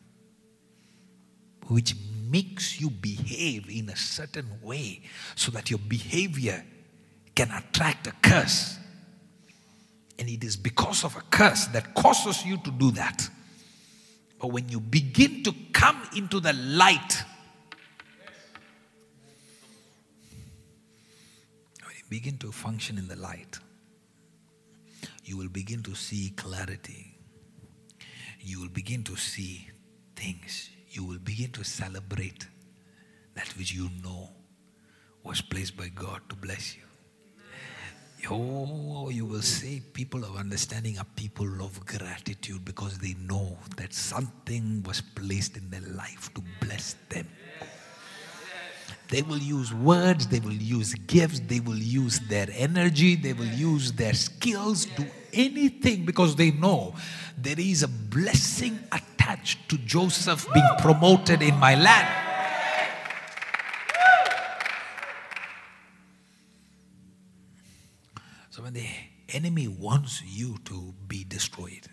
which makes you behave in a certain way so that your behavior can attract a curse. And it is because of a curse that causes you to do that. But when you begin to come into the light, when you begin to function in the light, you will begin to see clarity. You will begin to see things. You will begin to celebrate that which you know was placed by God to bless you. Oh, you will see people of understanding are people of gratitude because they know that something was placed in their life to bless them. They will use words, they will use gifts, they will use their energy, they will use their skills, do anything because they know there is a blessing attached to Joseph being promoted in my land. So when the enemy wants you to be destroyed,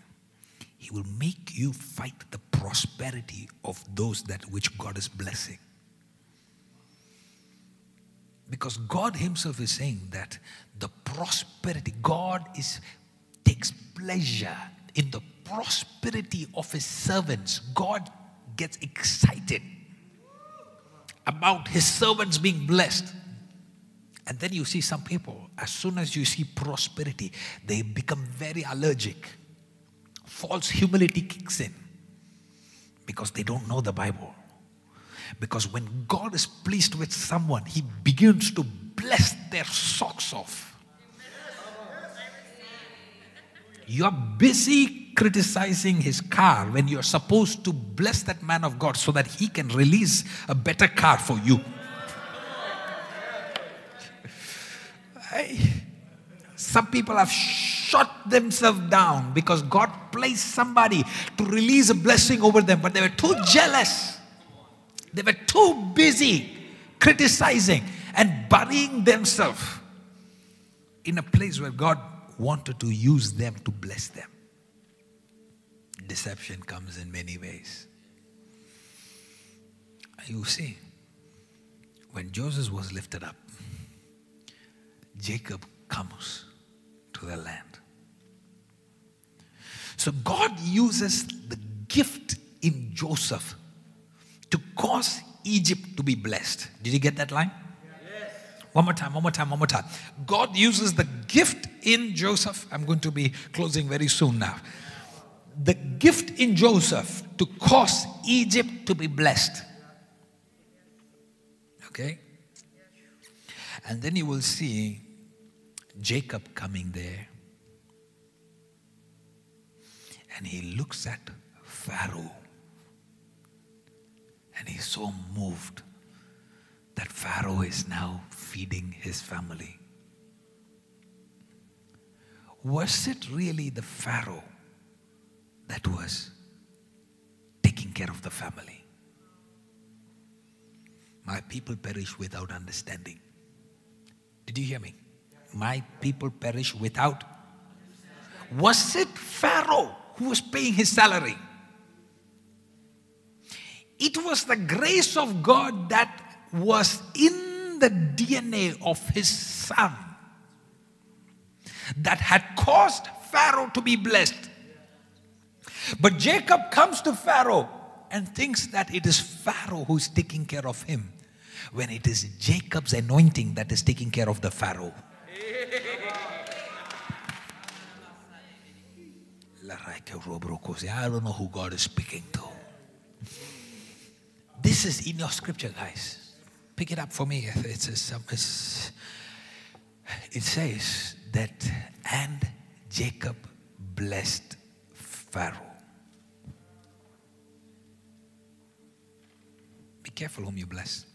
he will make you fight the prosperity of those that which God is blessing. Because God Himself is saying that the prosperity, God is takes pleasure in the prosperity of His servants. God gets excited about His servants being blessed. And then you see some people, as soon as you see prosperity, they become very allergic. False humility kicks in because they don't know the Bible. Because when God is pleased with someone, He begins to bless their socks off. You're busy criticizing his car when you're supposed to bless that man of God so that he can release a better car for you. Some people have shut themselves down because God placed somebody to release a blessing over them, but they were too jealous. They were too busy criticizing and burying themselves in a place where God wanted to use them to bless them. Deception comes in many ways. You see, when Joseph was lifted up, Jacob comes to the land. So God uses the gift in Joseph to cause Egypt to be blessed. Did you get that line? Yes. One more time, one more time, one more time. God uses the gift in Joseph. I'm going to be closing very soon now. The gift in Joseph to cause Egypt to be blessed. Okay? And then you will see Jacob coming there. And he looks at Pharaoh. And he's so moved that Pharaoh is now feeding his family. Was it really the Pharaoh that was taking care of the family? My people perish without understanding. Did you hear me? My people perish without. Was it Pharaoh who was paying his salary? It was the grace of God that was in the DNA of his son that had caused Pharaoh to be blessed. But Jacob comes to Pharaoh and thinks that it is Pharaoh who is taking care of him when it is Jacob's anointing that is taking care of the Pharaoh. I don't know who God is speaking to. This is in your scripture, guys. Pick it up for me. It's, it's, it's, it says that, and Jacob blessed Pharaoh. Be careful whom you bless.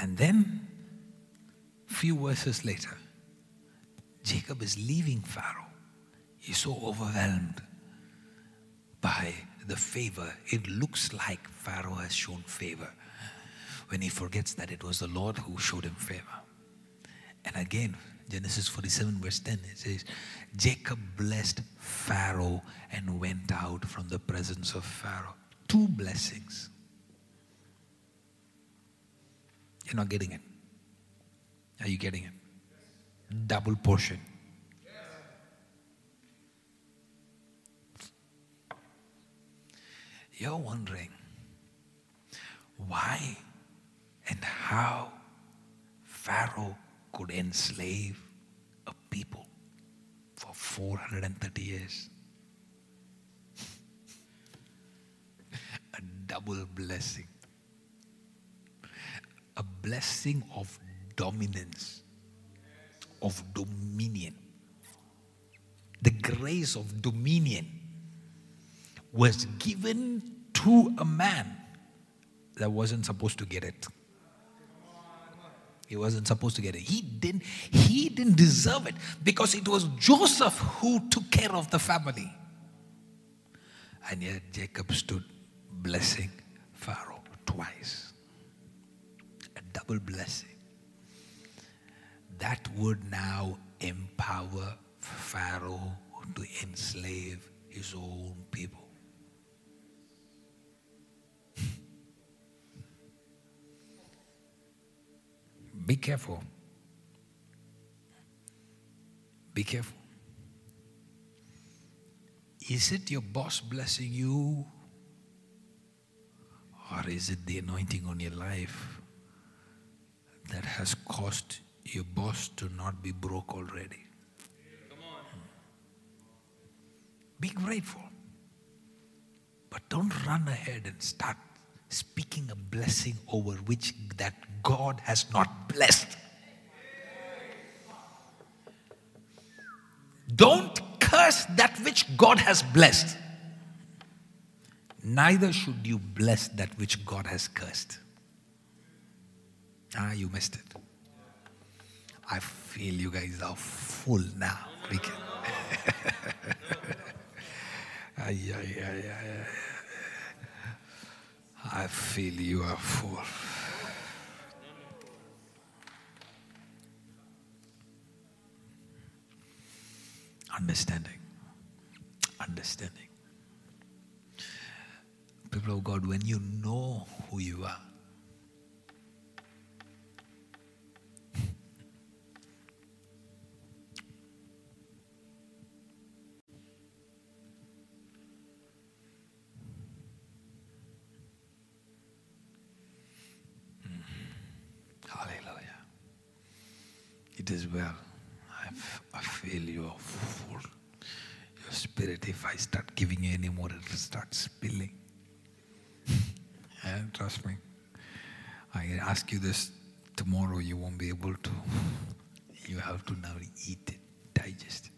And then, few verses later, Jacob is leaving Pharaoh. He's so overwhelmed by the favor. It looks like Pharaoh has shown favor when he forgets that it was the Lord who showed him favor. And again, Genesis 47, verse 10, it says, Jacob blessed Pharaoh and went out from the presence of Pharaoh. Two blessings. You're not getting it. Are you getting it? Double portion. You're wondering why and how Pharaoh could enslave a people for 430 years. a double blessing. A blessing of dominance, of dominion. The grace of dominion was given to a man that wasn't supposed to get it. He wasn't supposed to get it. He didn't, he didn't deserve it because it was Joseph who took care of the family. And yet Jacob stood blessing Pharaoh twice. A double blessing. That would now empower Pharaoh to enslave his own people. Be careful. Be careful. Is it your boss blessing you? Or is it the anointing on your life that has caused your boss to not be broke already? Come on. Be grateful. But don't run ahead and start speaking a blessing over which that God has not blessed. Don't curse that which God has blessed. Neither should you bless that which God has cursed. Ah, you missed it. I feel you guys are full now. We can. I feel you are full. Understanding. Understanding. People of God, when you know who you are. It is well. Feel you are full. Your spirit, if I start giving you any more, it will start spilling. and eh, trust me, I ask you this tomorrow, you won't be able to. You have to now eat it, digest.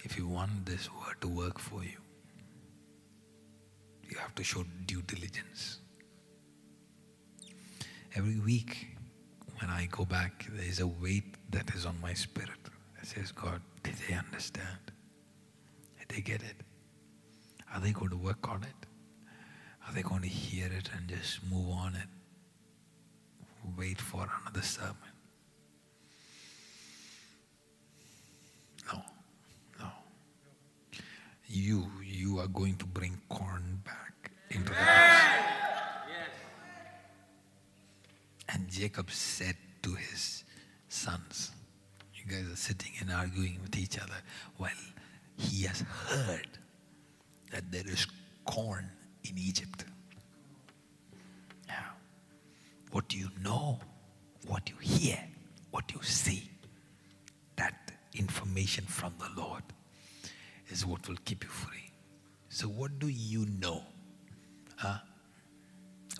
If you want this word to work for you, you have to show due diligence. Every week, when I go back, there is a weight that is on my spirit says, God, did they understand? Did they get it? Are they going to work on it? Are they going to hear it and just move on and wait for another sermon? No, no. You, you are going to bring corn back into the house. And Jacob said to his sons, You guys are sitting and arguing with each other while he has heard that there is corn in Egypt. Now, what do you know, what you hear, what you see, that information from the Lord is what will keep you free. So, what do you know? Huh?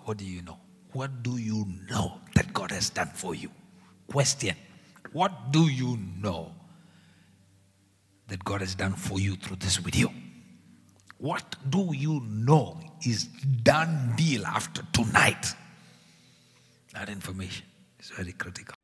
What do you know? What do you know that God has done for you? Question What do you know that God has done for you through this video? What do you know is done deal after tonight? That information is very critical.